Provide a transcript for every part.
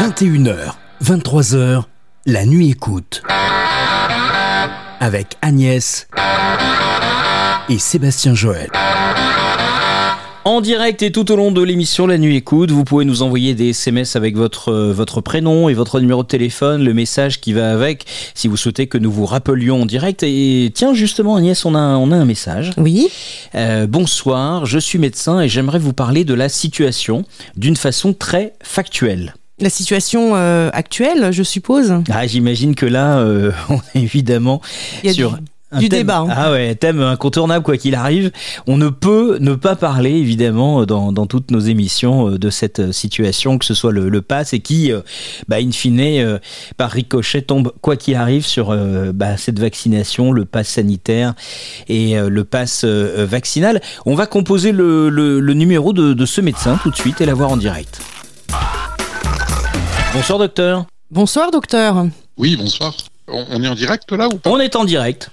21h, 23h, la nuit écoute. Avec Agnès et Sébastien Joël. En direct et tout au long de l'émission La Nuit Écoute, vous pouvez nous envoyer des SMS avec votre, euh, votre prénom et votre numéro de téléphone, le message qui va avec, si vous souhaitez que nous vous rappelions en direct. Et tiens, justement, Agnès, on a, on a un message. Oui. Euh, bonsoir, je suis médecin et j'aimerais vous parler de la situation d'une façon très factuelle. La situation euh, actuelle, je suppose. Ah, j'imagine que là, euh, on est évidemment sur du- un du thème- débat, hein. Ah ouais, thème incontournable quoi qu'il arrive. On ne peut ne pas parler évidemment dans, dans toutes nos émissions euh, de cette euh, situation, que ce soit le, le pass et qui, euh, bah, in fine, euh, par ricochet tombe quoi qu'il arrive sur euh, bah, cette vaccination, le pass sanitaire et euh, le pass euh, vaccinal. On va composer le, le- le numéro de, de ce médecin tout de suite et l'avoir en direct. Bonsoir docteur. Bonsoir, docteur. Oui, bonsoir. On, on est en direct là ou pas? On est en direct.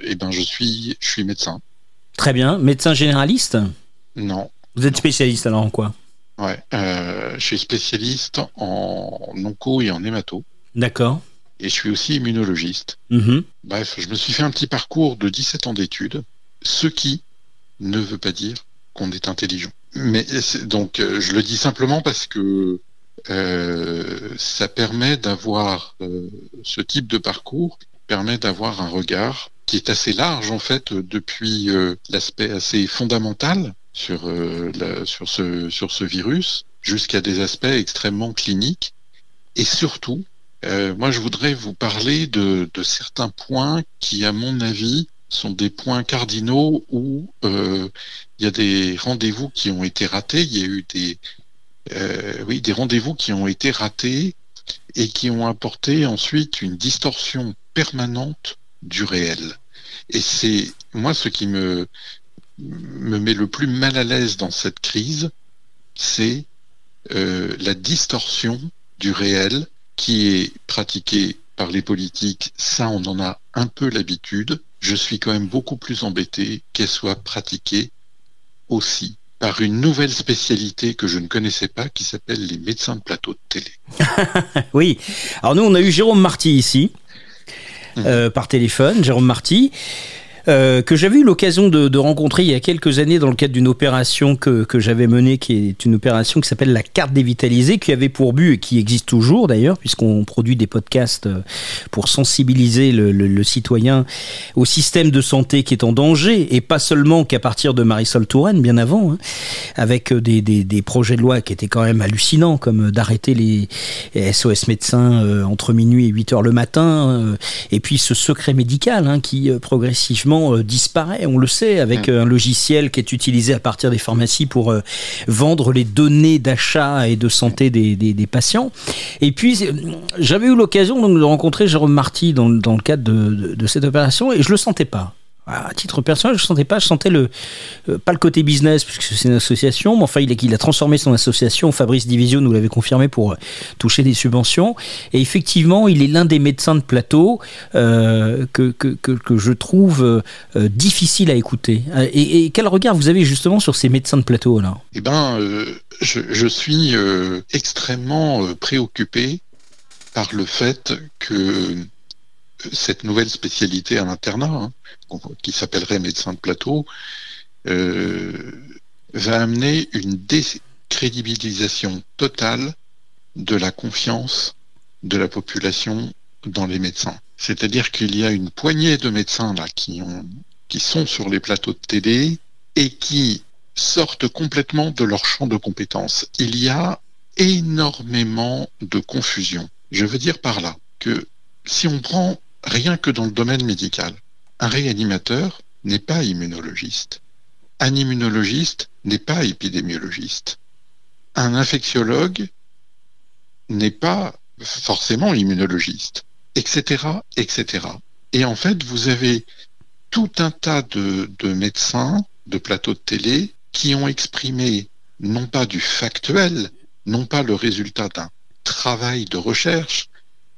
Eh ben, je suis, je suis médecin. Très bien. Médecin généraliste? Non. Vous êtes spécialiste alors en quoi? Ouais. Euh, je suis spécialiste en onco et en hémato. D'accord. Et je suis aussi immunologiste. Mhm. Bref, je me suis fait un petit parcours de 17 ans d'études, ce qui ne veut pas dire qu'on est intelligent. Mais c'est- donc, euh, je le dis simplement parce que euh, ça permet d'avoir euh, ce type de parcours permet d'avoir un regard qui est assez large en fait depuis euh, l'aspect assez fondamental sur euh, la- sur ce sur ce virus jusqu'à des aspects extrêmement cliniques et surtout moi, je voudrais vous parler de, de certains points qui, à mon avis, sont des points cardinaux où il y a des rendez-vous qui ont été ratés. Il y a eu des, euh, oui, des rendez-vous qui ont été ratés et qui ont apporté ensuite une distorsion permanente du réel. Et c'est moi ce qui me me met le plus mal à l'aise dans cette crise, c'est euh, la distorsion du réel qui est pratiquée par les politiques, ça on en a un peu l'habitude. Je suis quand même beaucoup plus embêté qu'elle soit pratiquée aussi par une nouvelle spécialité que je ne connaissais pas qui s'appelle les médecins de plateau de télé. Oui. Alors nous, on a eu Jérôme Marty ici, euh, par téléphone, Jérôme Marty. Euh, que j'avais eu l'occasion de, rencontrer il y a quelques années dans le cadre d'une opération que, que j'avais menée, qui est une opération qui s'appelle la carte dévitalisée, qui avait pour but, et qui existe toujours d'ailleurs, puisqu'on produit des podcasts euh, pour sensibiliser le, citoyen au système de santé qui est en danger, et pas seulement qu'à partir de Marisol Touraine, bien avant, hein, avec euh, des, des- projets de loi qui étaient quand même hallucinants, comme d'arrêter les SOS médecins entre minuit et 8 heures le matin, et puis ce secret médical hein, qui progressivement euh, disparaît, on le sait, avec euh, un logiciel qui est utilisé à partir des pharmacies pour euh, vendre les données d'achat et de santé des, des- des patients. Et puis j'avais eu l'occasion de rencontrer Jérôme Marty dans, dans le cadre de, de- de cette opération et je le sentais pas. À titre personnel, je sentais pas, je sentais le euh, pas le côté business puisque c'est une association, mais enfin il a, transformé son association. Fabrice Divisio nous l'avait confirmé pour euh, toucher des subventions. Et effectivement, il est l'un des médecins de plateau euh, que, je trouve difficile à écouter. Et, quel regard vous avez justement sur ces médecins de plateau là Eh ben, je, je suis extrêmement préoccupé par le fait que cette nouvelle spécialité à l'internat, hein, qui s'appellerait médecin de plateau, euh, va amener une décrédibilisation totale de la confiance de la population dans les médecins. C'est-à-dire qu'il y a une poignée de médecins là qui qui sont sur les plateaux de télé et qui sortent complètement de leur champ de compétences. Il y a énormément de confusion. Je veux dire par là que si on prend rien que dans le domaine médical, un réanimateur n'est pas immunologiste. Un immunologiste n'est pas épidémiologiste. Un infectiologue n'est pas forcément immunologiste, etc., etc. Et en fait, vous avez tout un tas de, de médecins de plateaux de télé qui ont exprimé non pas du factuel, non pas le résultat d'un travail de recherche,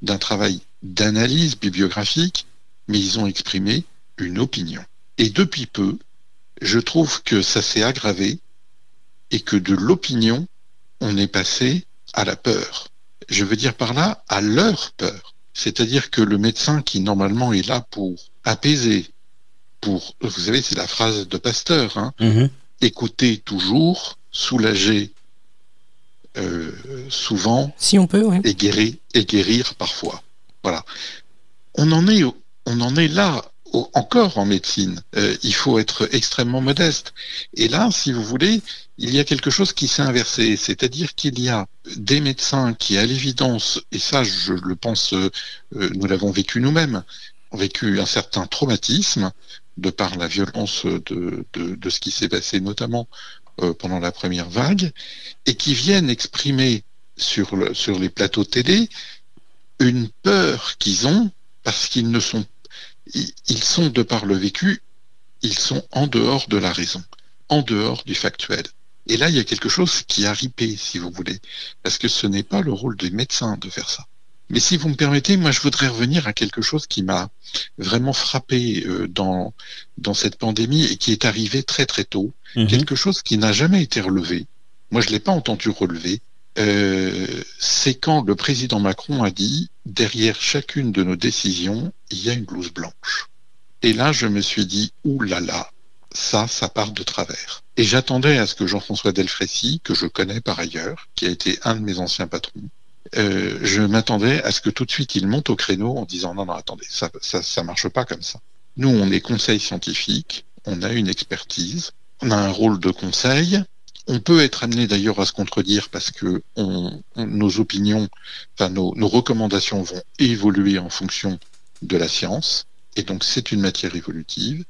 d'un travail d'analyse bibliographique, mais ils ont exprimé une opinion. Et depuis peu, je trouve que ça s'est aggravé et que de l'opinion, on est passé à la peur. Je veux dire par là à leur peur. C'est-à-dire que le médecin qui normalement est là pour apaiser, pour, vous savez, c'est la phrase de Pasteur, hein, Mhm. écouter toujours, soulager euh, souvent Si on peut, ouais. et guérir, et guérir parfois. Voilà. On en est, là encore en médecine. Euh, il faut être extrêmement modeste. Et là, si vous voulez, il y a quelque chose qui s'est inversé, c'est-à-dire qu'il y a des médecins qui, à l'évidence, et ça, je le pense, euh, euh, nous l'avons vécu nous-mêmes, ont vécu un certain traumatisme de par la violence de, ce qui s'est passé, notamment pendant la première vague, et qui viennent exprimer sur, sur les plateaux télé une peur qu'ils ont parce qu'ils ne sont ils sont de par le vécu ils sont en dehors de la raison en dehors du factuel et là il y a quelque chose qui a ripé si vous voulez parce que ce n'est pas le rôle des médecins de faire ça mais si vous me permettez moi je voudrais revenir à quelque chose qui m'a vraiment frappé euh, dans dans cette pandémie et qui est arrivé très très tôt Mhm. quelque chose qui n'a jamais été relevé. Moi, je l'ai pas entendu relever. Euh, c'est quand le président Macron a dit derrière chacune de nos décisions, il y a une blouse blanche. Et là, je me suis dit ouh là là, ça, ça part de travers. Et j'attendais à ce que Jean-François Delfrécy, que je connais par ailleurs, qui a été un de mes anciens patrons, euh, je m'attendais à ce que tout de suite il monte au créneau en disant non non attendez ça ça ça marche pas comme ça. Nous on est conseil scientifique, on a une expertise, on a un rôle de conseil. On peut être amené d'ailleurs à se contredire parce que nos opinions, enfin nos, recommandations vont évoluer en fonction de la science, et donc c'est une matière évolutive,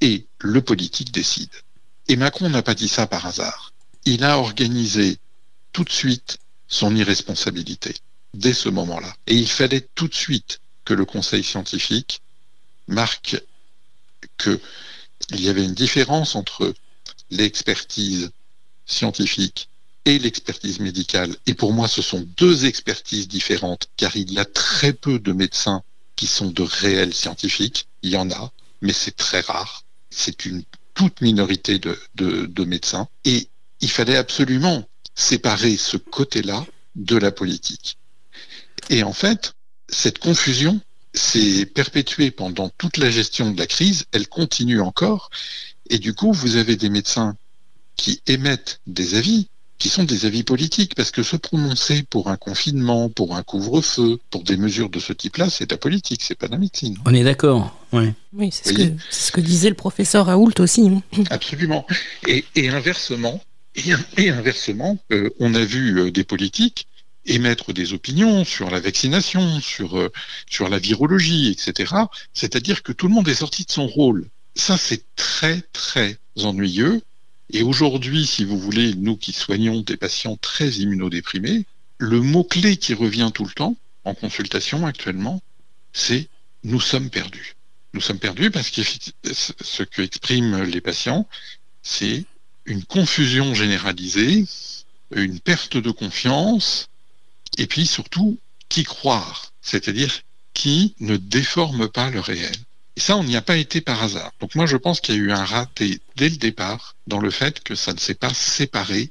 et le politique décide. Et Macron n'a pas dit ça par hasard. Il a organisé tout de suite son irresponsabilité, dès ce moment-là. Et il fallait tout de suite que le Conseil scientifique marque que il y avait une différence entre l'expertise scientifique et l'expertise médicale. Et pour moi, ce sont deux expertises différentes, car il y a très peu de médecins qui sont de réels scientifiques. Il y en a, mais c'est très rare. C'est une toute minorité de, de, de médecins. Et il fallait absolument séparer ce côté-là de la politique. Et en fait, cette confusion s'est perpétuée pendant toute la gestion de la crise, elle continue encore, et du coup, vous avez des médecins qui émettent des avis qui sont des avis politiques, parce que se prononcer pour un confinement, pour un couvre-feu, pour des mesures de ce type-là, c'est de la politique, c'est pas de la médecine. On est d'accord. Ouais. Oui, c'est ce, Oui. que- c'est ce que disait le professeur Raoult aussi. hein. Absolument. Et, et inversement, et, et inversement, euh, on a vu euh, des politiques émettre des opinions sur la vaccination, sur euh, sur la virologie, etc. C'est-à-dire que tout le monde est sorti de son rôle. Ça, c'est très très ennuyeux. Et aujourd'hui, si vous voulez, nous qui soignons des patients très immunodéprimés, le mot-clé qui revient tout le temps en consultation actuellement, c'est nous sommes perdus. Nous sommes perdus parce que ce que expriment les patients, c'est une confusion généralisée, une perte de confiance, et puis surtout, qui croire, c'est-à-dire qui ne déforme pas le réel. Et ça, on n'y a pas été par hasard. Donc moi, je pense qu'il y a eu un raté dès le départ dans le fait que ça ne s'est pas séparé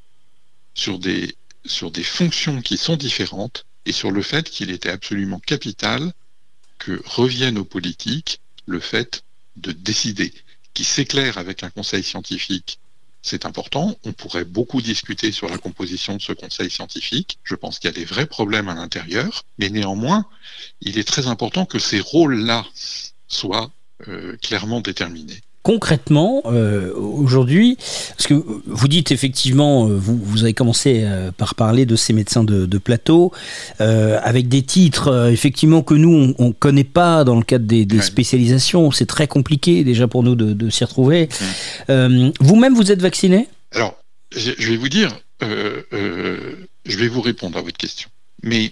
sur des, sur des fonctions qui sont différentes et sur le fait qu'il était absolument capital que revienne aux politiques le fait de décider, qui s'éclaire avec un conseil scientifique. C'est important. On pourrait beaucoup discuter sur la composition de ce conseil scientifique. Je pense qu'il y a des vrais problèmes à l'intérieur, mais néanmoins, il est très important que ces rôles-là soient euh, clairement déterminés. Concrètement, euh, aujourd'hui, parce que vous dites effectivement, euh, vous, vous avez commencé par parler de ces médecins de, de plateau, euh, avec des titres euh, effectivement que nous on, on connaît pas dans le cadre des, des Ouais. spécialisations. C'est très compliqué déjà pour nous de, de s'y retrouver. Ouais. Vous-même, vous êtes vacciné? Alors, je je vais vous dire, je vais vous répondre à votre question. Mais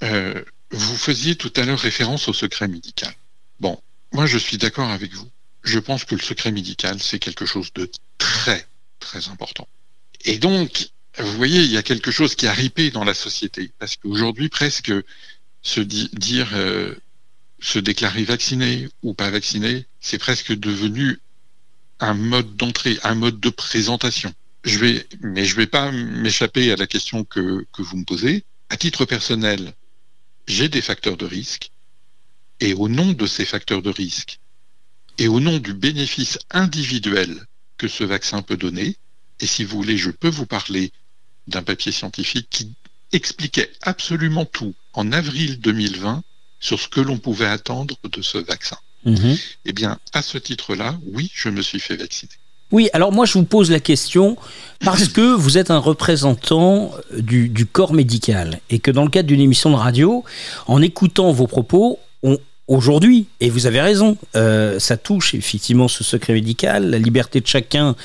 vous faisiez tout à l'heure référence au secret médical. Bon, moi je suis d'accord avec vous. Je pense que le secret médical, c'est quelque chose de très, très important. Et donc, vous voyez, il y a quelque chose qui a ripé dans la société. Parce qu'aujourd'hui, presque, se di- dire, euh, se déclarer vacciné ou pas vacciné, c'est presque devenu un mode d'entrée, un mode de présentation. Je vais, mais je vais pas m'échapper à la question que, que vous me posez. à titre personnel, j'ai des facteurs de risque, et au nom de ces facteurs de risque, et au nom du bénéfice individuel que ce vaccin peut donner, et si vous voulez, je peux vous parler d'un papier scientifique qui expliquait absolument tout en avril 2020 sur ce que l'on pouvait attendre de ce vaccin. Mhm. Eh bien, à ce titre-là, oui, je me suis fait vacciner. Oui, alors moi je vous pose la question parce que vous êtes un représentant du, du corps médical et que dans le cadre d'une émission de radio, en écoutant vos propos, on, aujourd'hui, et vous avez raison, euh, ça touche effectivement ce secret médical, la liberté de chacun,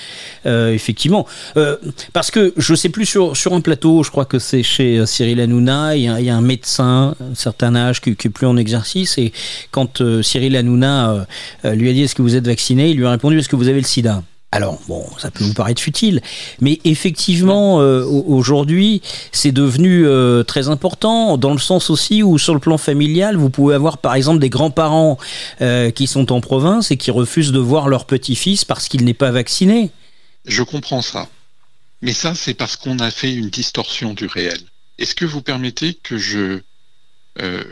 euh, effectivement. Euh, parce que je sais plus sur, un plateau, je crois que c'est chez Cyril Hanouna, il y, a, un médecin, un certain âge, qui, qui est plus en exercice, et quand Cyril Hanouna lui a dit est-ce que vous êtes vacciné, il lui a répondu est-ce que vous avez le sida? Alors, bon, ça peut vous paraître futile, mais effectivement, euh, au- aujourd'hui, c'est devenu euh, très important, dans le sens aussi où, sur le plan familial, vous pouvez avoir, par exemple, des grands-parents euh, qui sont en province et qui refusent de voir leur petit-fils parce qu'il n'est pas vacciné. Je comprends ça. Mais ça, c'est parce qu'on a fait une distorsion du réel. Est-ce que vous permettez que je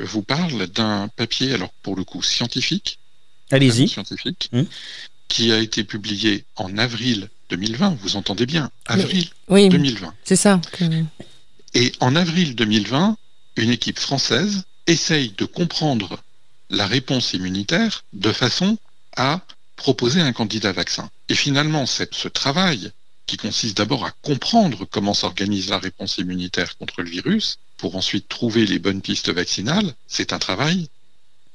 vous parle d'un papier, alors pour le coup scientifique, Allez-y. scientifique, Hmm. Qui a été publié en avril 2020. Vous entendez bien, avril Oui, 2020. c'est ça. que- Et en avril 2020, une équipe française essaye de comprendre la réponse immunitaire de façon à proposer un candidat vaccin. Et finalement, ce travail, qui consiste d'abord à comprendre comment s'organise la réponse immunitaire contre le virus, pour ensuite trouver les bonnes pistes vaccinales, c'est un travail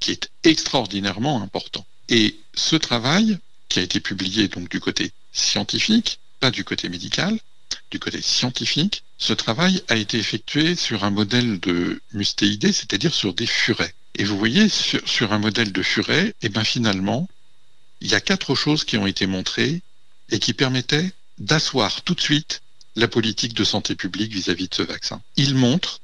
qui est extraordinairement important. Et ce travail, qui a été publié donc du côté scientifique, pas du côté médical, du côté scientifique, ce travail a été effectué sur un modèle de mustéidés, c'est-à-dire sur des furets. Et vous voyez, sur, un modèle de furet, et ben finalement, il y a quatre choses qui ont été montrées et qui permettaient d'asseoir tout de suite la politique de santé publique vis-à-vis de ce vaccin. Il montre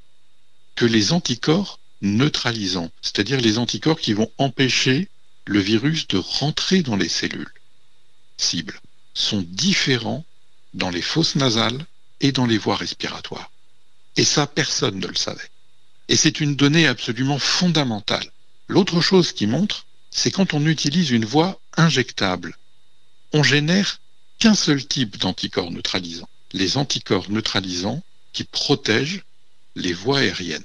que les anticorps neutralisants, c'est-à-dire les anticorps qui vont empêcher le virus de rentrer dans les cellules cibles, sont différents dans les fosses nasales et dans les voies respiratoires. Et ça, personne ne le savait. Et c'est une donnée absolument fondamentale. L'autre chose qui montre, c'est quand on utilise une voie injectable, on génère qu'un seul type d'anticorps neutralisants, les anticorps neutralisants qui protègent les voies aériennes,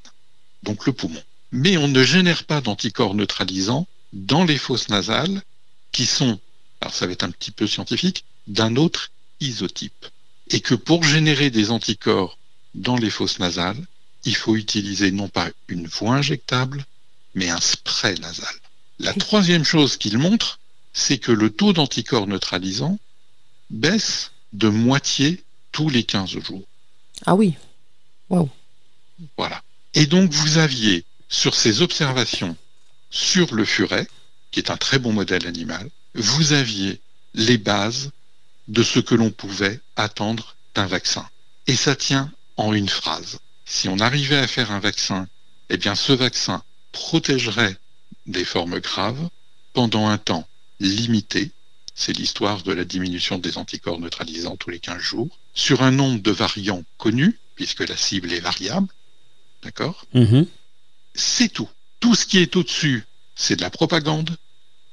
donc le poumon. Mais on ne génère pas d'anticorps neutralisants dans les fosses nasales qui sont, alors ça va être un petit peu scientifique, d'un autre isotype. Et que pour générer des anticorps dans les fosses nasales, il faut utiliser non pas une voie injectable, mais un spray nasal. La troisième chose qu'il montre, c'est que le taux d'anticorps neutralisants baisse de moitié tous les 15 jours. Ah oui. Voilà. Et donc vous aviez sur ces observations sur le furet, qui est un très bon modèle animal, vous aviez les bases de ce que l'on pouvait attendre d'un vaccin. Et ça tient en une phrase. Si on arrivait à faire un vaccin, eh bien ce vaccin protégerait des formes graves pendant un temps limité. C'est l'histoire de la diminution des anticorps neutralisants tous les 15 jours, sur un nombre de variants connus, puisque la cible est variable. D'accord? Mhm. C'est tout. Tout ce qui est au-dessus, c'est de la propagande.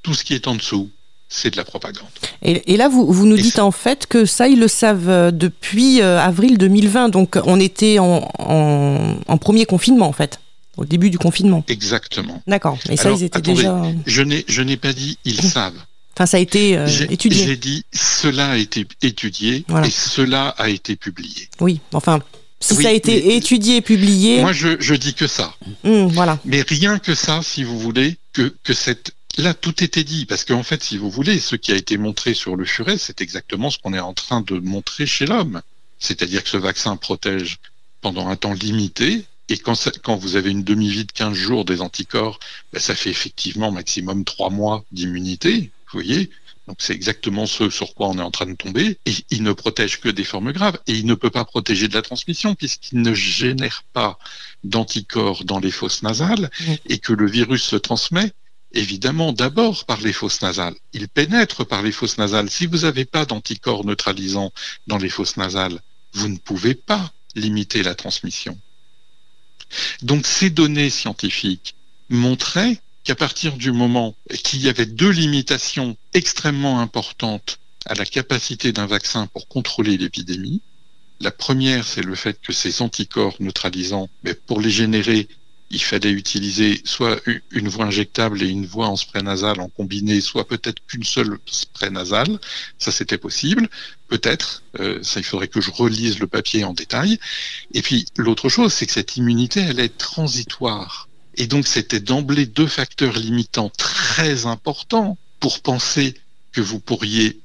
Tout ce qui est en dessous, c'est de la propagande. Et, et là, vous, vous nous Et dites ça- en fait que ça, ils le savent euh, depuis euh, avril 2020. Donc, on était en, en, en premier confinement, en fait, au début du confinement. Exactement. D'accord. Et ça, Alors, ils étaient attendez. déjà. Je n'ai, je n'ai pas dit ils savent. Enfin, ça a été euh, étudié. j'ai dit cela a été étudié Voilà. et cela a été publié. Oui. Enfin, si Oui, ça a été étudié et publié, Moi, je, je dis que ça. hum, voilà. Mais rien que ça, si vous voulez, que, que cette... Là, tout était dit, parce qu'en fait, si vous voulez, ce qui a été montré sur le furet, c'est exactement ce qu'on est en train de montrer chez l'homme. C'est-à-dire que ce vaccin protège pendant un temps limité, et quand, ça- quand vous avez une demi-vie de 15 jours des anticorps, ben, ça fait effectivement maximum 3 mois d'immunité, vous voyez donc c'est exactement ce sur quoi on est en train de tomber. Et il ne protège que des formes graves. Et il ne peut pas protéger de la transmission puisqu'il ne génère pas d'anticorps dans les fosses nasales et que le virus se transmet évidemment d'abord par les fosses nasales. Il pénètre par les fosses nasales. Si vous n'avez pas d'anticorps neutralisants dans les fosses nasales, vous ne pouvez pas limiter la transmission. Donc ces données scientifiques montraient qu'à partir du moment qu'il y avait deux limitations extrêmement importantes à la capacité d'un vaccin pour contrôler l'épidémie, la première, c'est le fait que ces anticorps neutralisants, mais pour les générer, il fallait utiliser soit une voie injectable et une voie en spray nasal en combiné, soit peut-être qu'une seule spray nasale. Ça, c'était possible. Peut-être. Euh, ça, il faudrait que je relise le papier en détail. Et puis, l'autre chose, c'est que cette immunité, elle est transitoire. Et donc, c'était d'emblée deux facteurs limitants très importants pour penser que vous pourriez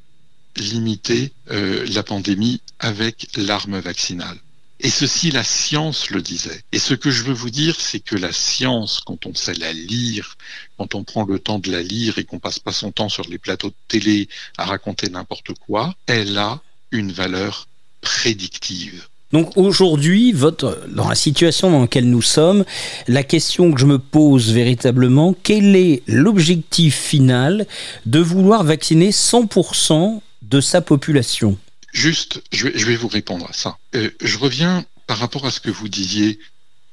limiter euh, la pandémie avec l'arme vaccinale. Et ceci, la science le disait. Et ce que je veux vous dire, c'est que la science, quand on sait la lire, quand on prend le temps de la lire et qu'on passe pas son temps sur les plateaux de télé à raconter n'importe quoi, elle a une valeur prédictive. Donc aujourd'hui, dans la situation dans laquelle nous sommes, la question que je me pose véritablement, quel est l'objectif final de vouloir vacciner 100% de sa population? Juste, je vais, vous répondre à ça. Euh, je reviens par rapport à ce que vous disiez,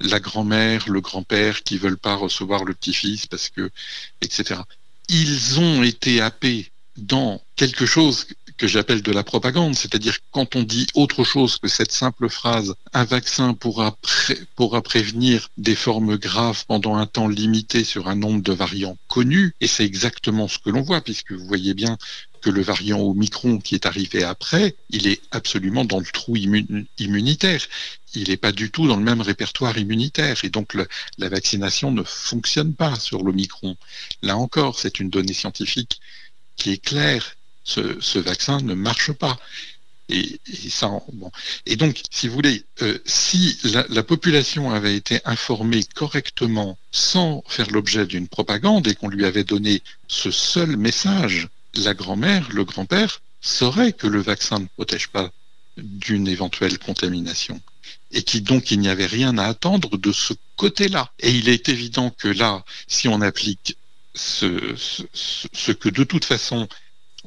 la grand-mère, le grand-père qui veulent pas recevoir le petit-fils parce que, etc. Ils ont été happés dans quelque chose que j'appelle de la propagande, c'est-à-dire quand on dit autre chose que cette simple phrase un vaccin pourra, prévenir des formes graves pendant un temps limité sur un nombre de variants connus, et c'est exactement ce que l'on voit, puisque vous voyez bien que le variant Omicron qui est arrivé après, il est absolument dans le trou immunitaire. Il n'est pas du tout dans le même répertoire immunitaire. Et donc la vaccination ne fonctionne pas sur l'Omicron. Là encore, c'est une donnée scientifique qui est claire. Ce, vaccin ne marche pas. Et, ça, et donc, si vous voulez, euh, si la, la, population avait été informée correctement sans faire l'objet d'une propagande et qu'on lui avait donné ce seul message, la grand-mère, le grand-père saurait que le vaccin ne protège pas d'une éventuelle contamination et qui donc il n'y avait rien à attendre de ce côté-là. Et il est évident que là, si on applique ce, que de toute façon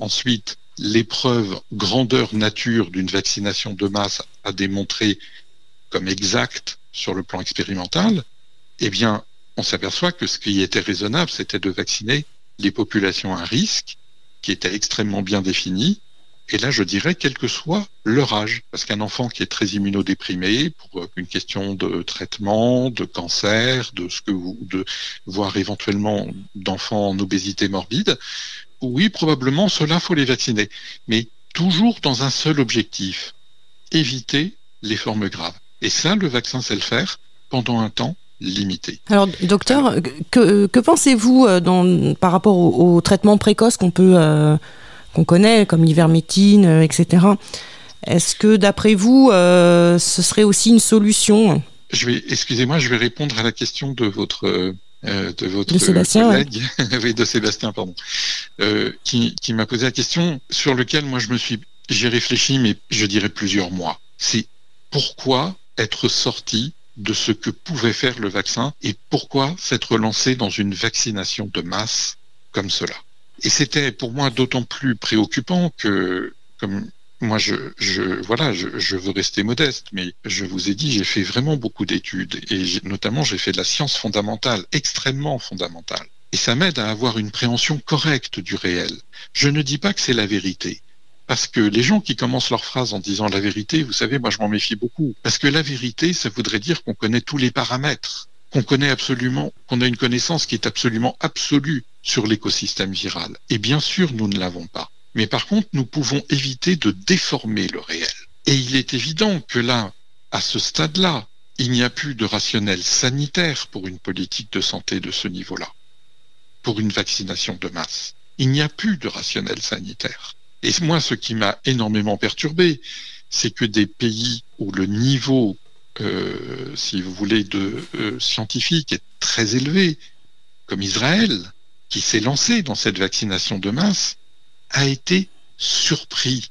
ensuite l'épreuve grandeur nature d'une vaccination de masse a démontré comme exact sur le plan expérimental, eh bien, on s'aperçoit que ce qui était raisonnable, c'était de vacciner les populations à risque qui était extrêmement bien défini. Et là, je dirais, quel que soit leur âge, parce qu'un enfant qui est très immunodéprimé, pour une question de traitement, de cancer, de ce que vous, de voir éventuellement d'enfants en obésité morbide, oui, probablement, cela faut les vacciner, mais toujours dans un seul objectif éviter les formes graves. Et ça, le vaccin sait le faire pendant un temps limité. Alors, docteur, que, pensez-vous euh, par rapport au, traitement précoce qu'on peut euh, qu'on connaît, comme l'ivermétine, euh, etc. Est-ce que, d'après vous, ce serait aussi une solution? Je vais, excusez-moi, je vais répondre à la question de votre de votre collègue, oui, de Sébastien, pardon, qui, qui m'a posé la question sur lequel moi je me suis, j'ai réfléchi, mais je dirais plusieurs mois. C'est pourquoi être sorti de ce que pouvait faire le vaccin et pourquoi s'être lancé dans une vaccination de masse comme cela. Et c'était pour moi d'autant plus préoccupant que, comme moi, je, je voilà, je, je, veux rester modeste, mais je vous ai dit, j'ai fait vraiment beaucoup d'études et notamment j'ai fait de la science fondamentale, extrêmement fondamentale. Et ça m'aide à avoir une préhension correcte du réel. Je ne dis pas que c'est la vérité. Parce que les gens qui commencent leur phrase en disant la vérité, vous savez, moi je m'en méfie beaucoup. Parce que la vérité, ça voudrait dire qu'on connaît tous les paramètres, qu'on connaît absolument, qu'on a une connaissance qui est absolument absolue sur l'écosystème viral. Et bien sûr, nous ne l'avons pas. Mais par contre, nous pouvons éviter de déformer le réel. Et il est évident que là, à ce stade-là, il n'y a plus de rationnel sanitaire pour une politique de santé de ce niveau-là, pour une vaccination de masse. Il n'y a plus de rationnel sanitaire. Et moi, ce qui m'a énormément perturbé, c'est que des pays où le niveau, euh, si vous voulez, de euh, scientifique est très élevé, comme Israël, qui s'est lancé dans cette vaccination de masse, a été surpris.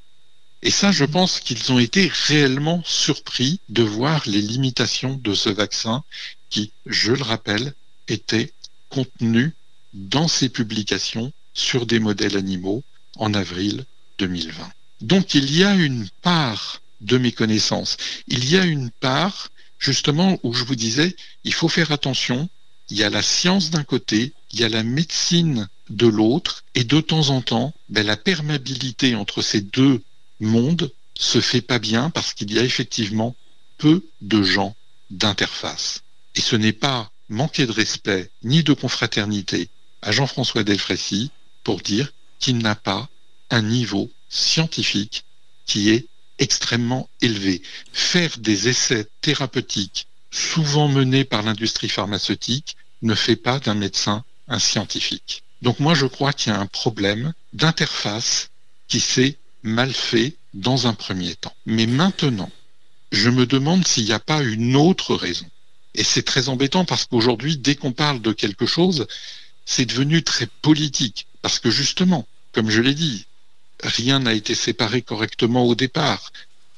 Et ça, je pense qu'ils ont été réellement surpris de voir les limitations de ce vaccin qui, je le rappelle, était contenu dans ces publications sur des modèles animaux en avril 2020. Donc il y a une part de méconnaissance, il y a une part justement où je vous disais, il faut faire attention. Il y a la science d'un côté, il y a la médecine de l'autre, et de temps en temps, ben, la perméabilité entre ces deux mondes se fait pas bien parce qu'il y a effectivement peu de gens d'interface. Et ce n'est pas manquer de respect ni de confraternité à Jean-François Delfrécy pour dire qu'il n'a pas un niveau scientifique qui est extrêmement élevé. Faire des essais thérapeutiques, souvent menés par l'industrie pharmaceutique, ne fait pas d'un médecin scientifique. Donc moi je crois qu'il y a un problème d'interface qui s'est mal fait dans un premier temps. Mais maintenant, je me demande s'il n'y a pas une autre raison. Et c'est très embêtant parce qu'aujourd'hui, dès qu'on parle de quelque chose, c'est devenu très politique. Parce que justement, comme je l'ai dit, rien n'a été séparé correctement au départ.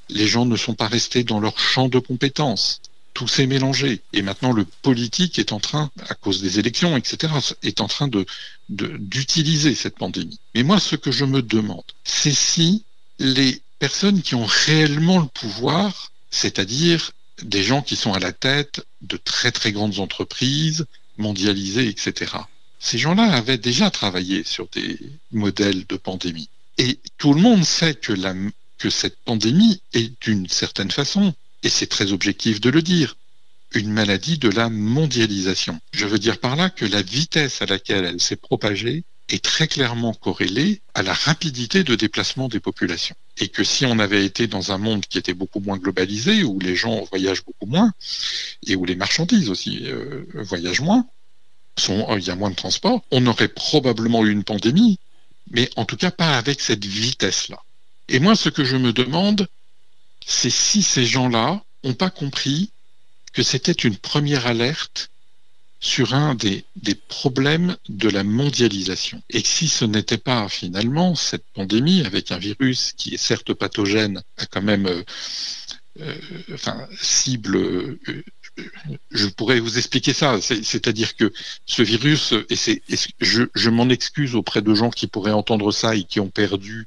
Les gens ne sont pas restés dans leur champ de compétences. Tout s'est mélangé. Et maintenant, le politique est en train, à cause des élections, etc., est en train d'utiliser cette pandémie. Mais moi, ce que je me demande, c'est si les personnes qui ont réellement le pouvoir, c'est-à-dire des gens qui sont à la tête de très très grandes entreprises mondialisées, etc. Ces gens-là avaient déjà travaillé sur des modèles de pandémie. Et tout le monde sait que cette pandémie est d'une certaine façon, et c'est très objectif de le dire, une maladie de la mondialisation. Je veux dire par là que la vitesse à laquelle elle s'est propagée est très clairement corrélée à la rapidité de déplacement des populations. Et que si on avait été dans un monde qui était beaucoup moins globalisé, où les gens voyagent beaucoup moins, et où les marchandises aussi euh, voyagent moins, euh, il y a moins de transport, on aurait probablement eu une pandémie, mais en tout cas pas avec cette vitesse-là. Et moi, ce que je me demande, c'est si ces gens-là n'ont pas compris que c'était une première alerte sur un des, problèmes de la mondialisation. Et si ce n'était pas finalement cette pandémie avec un virus qui est certes pathogène, a quand même euh, euh, cible euh, je pourrais vous expliquer ça. C'est-à-dire que ce virus, et, c'est, je, je m'en excuse auprès de gens qui pourraient entendre ça et qui ont perdu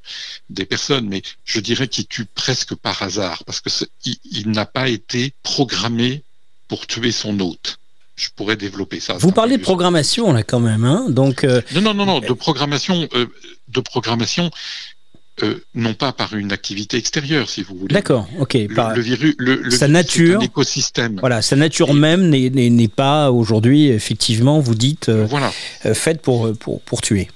des personnes, mais je dirais qu'il tue presque par hasard parce que il, il n'a pas été programmé pour tuer son hôte je pourrais développer ça. Vous parlez de programmation là quand même, hein Donc euh, non non non non de programmation euh, de programmation euh, non pas par une activité extérieure, si vous voulez. D'accord, ok. Le, virus, le, sa nature, écosystème. Voilà, sa nature même n'est pas aujourd'hui, effectivement, vous dites, euh, voilà. Euh, faite pour, pour, pour tuer.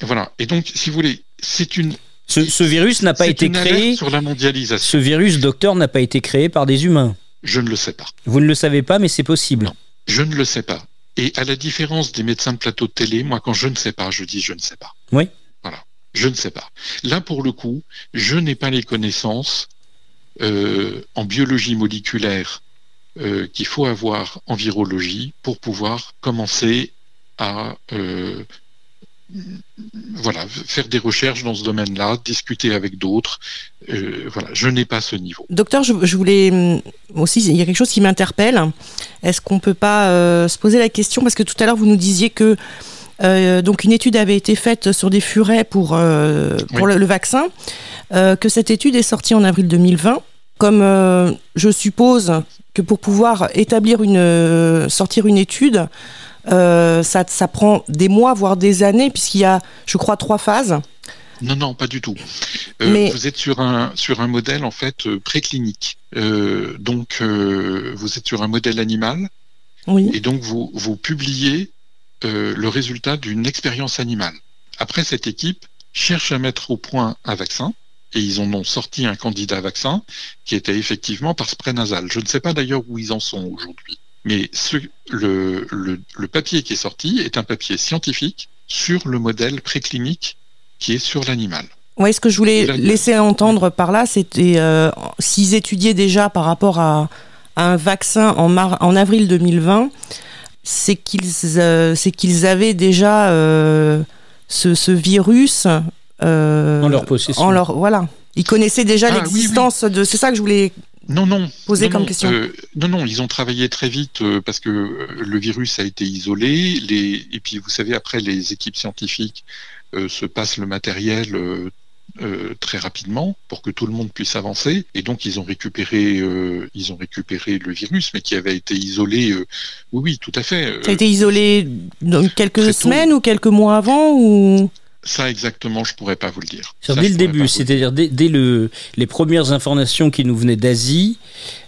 Voilà. Et donc, si vous voulez, c'est une. Ce, ce virus n'a pas été créé. Sur la mondialisation. Ce virus, docteur, n'a pas été créé par des humains. Je ne le sais pas. Vous ne le savez pas, mais c'est possible. Non, je ne le sais pas. Et à la différence des médecins de plateau de télé, moi, quand je ne sais pas, je dis je ne sais pas. Oui. Je ne sais pas. Là, pour le coup, je n'ai pas les connaissances euh, en biologie moléculaire euh, qu'il faut avoir en virologie pour pouvoir commencer à euh, voilà, faire des recherches dans ce domaine-là, discuter avec d'autres. voilà, je n'ai pas ce niveau. Docteur, je, voulais hum, aussi, il y a quelque chose qui m'interpelle. Est-ce qu'on ne peut pas se poser la question, parce que tout à l'heure vous nous disiez que euh, donc une étude avait été faite sur des furets pour, euh, pour le, vaccin, euh, que cette étude est sortie en avril 2020. Comme je suppose que pour pouvoir établir une, sortir une étude, ça, ça prend des mois, voire des années, puisqu'il y a, je crois, trois phases. Non, non, pas du tout. Mais... Vous êtes sur un, sur un modèle en fait préclinique. donc, vous êtes sur un modèle animal. Oui. Et donc, vous, vous publiez euh, le résultat d'une expérience animale. Après, cette équipe cherche à mettre au point un vaccin, et ils en ont sorti un candidat vaccin qui était effectivement par spray nasal. Je ne sais pas d'ailleurs où ils en sont aujourd'hui. Mais ce, le, le, le, papier qui est sorti est un papier scientifique sur le modèle préclinique qui est sur l'animal. Oui, ce que je voulais laisser entendre par là, c'était euh, s'ils étudiaient déjà par rapport à, à un vaccin en, en avril 2020, c'est qu'ils euh, c'est qu'ils avaient déjà euh, ce, ce, virus euh, en leur possession. En leur, voilà. Ils connaissaient déjà ah, l'existence de. C'est ça que je voulais non, non. Poser comme question. non, non, ils ont travaillé très vite parce que le virus a été isolé. Les, et puis, vous savez, après, les équipes scientifiques se passent le matériel euh, très rapidement pour que tout le monde puisse avancer. Et donc ils ont récupéré, euh, ils ont récupéré le virus, mais qui avait été isolé. euh, oui, oui, tout à fait. Ça a été isolé dans quelques tôt. semaines ou quelques mois avant ou? Ça exactement, je pourrais pas vous le dire. Ça, dès le début, c'est-à-dire dès, dès le, les premières informations qui nous venaient d'Asie,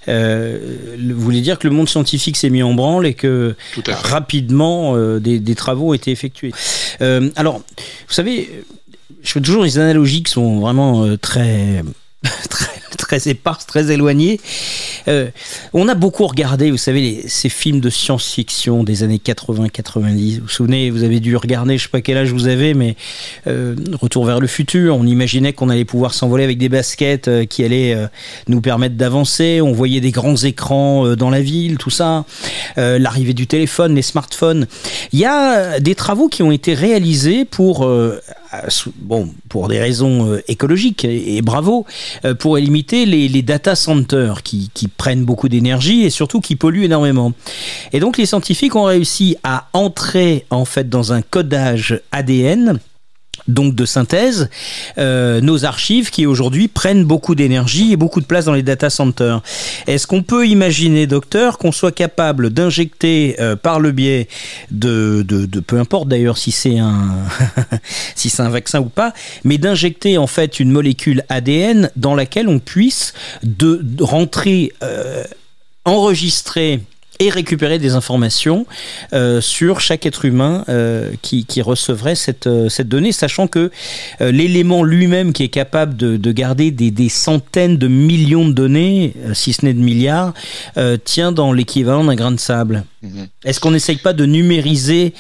euh, voulez dire que le monde scientifique s'est mis en branle et que rapidement euh, des, des travaux ont été effectués. Euh, alors, vous savez, je fais toujours des analogies qui sont vraiment euh, très, très, très éparses, très éloignées. Euh, on a beaucoup regardé, vous savez, ces films de science-fiction des années 80-90. Vous vous souvenez, vous avez dû regarder, je sais pas quel âge vous avez, mais euh, Retour vers le futur. On imaginait qu'on allait pouvoir s'envoler avec des baskets qui allaient nous permettre d'avancer. On voyait des grands écrans dans la ville, tout ça. L'arrivée du téléphone, les smartphones. Il y a des travaux qui ont été réalisés pour, bon, pour des raisons euh, écologiques, et, bravo, euh, pour limiter les, les data centers qui, qui prennent beaucoup d'énergie et surtout qui polluent énormément. Et donc les scientifiques ont réussi à entrer en fait dans un codage ADN donc de synthèse, euh, nos archives qui aujourd'hui prennent beaucoup d'énergie et beaucoup de place dans les data centers. Est-ce qu'on peut imaginer, docteur, qu'on soit capable d'injecter euh, par le biais de, de, peu importe d'ailleurs si c'est un si c'est un vaccin ou pas, mais d'injecter en fait une molécule ADN dans laquelle on puisse de, de rentrer euh, enregistrer et récupérer des informations euh, sur chaque être humain euh, qui, qui recevrait cette, euh, cette donnée, sachant que euh, l'élément lui-même qui est capable de, de garder des, des centaines de millions de données, si ce n'est de milliards, tient dans l'équivalent d'un grain de sable. Mhm. Est-ce qu'on n'essaye pas de numériser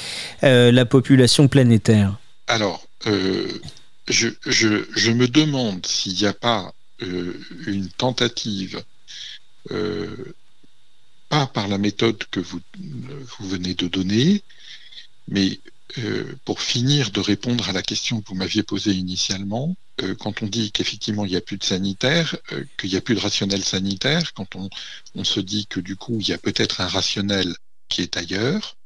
la population planétaire? Alors, je, je, je me demande s'il n'y a pas une tentative, euh, pas par la méthode que vous, venez de donner, mais euh, pour finir de répondre à la question que vous m'aviez posée initialement, euh, quand on dit qu'effectivement il n'y a plus de sanitaire, euh, qu'il n'y a plus de rationnel sanitaire, quand on, se dit que du coup il y a peut-être un rationnel qui est ailleurs,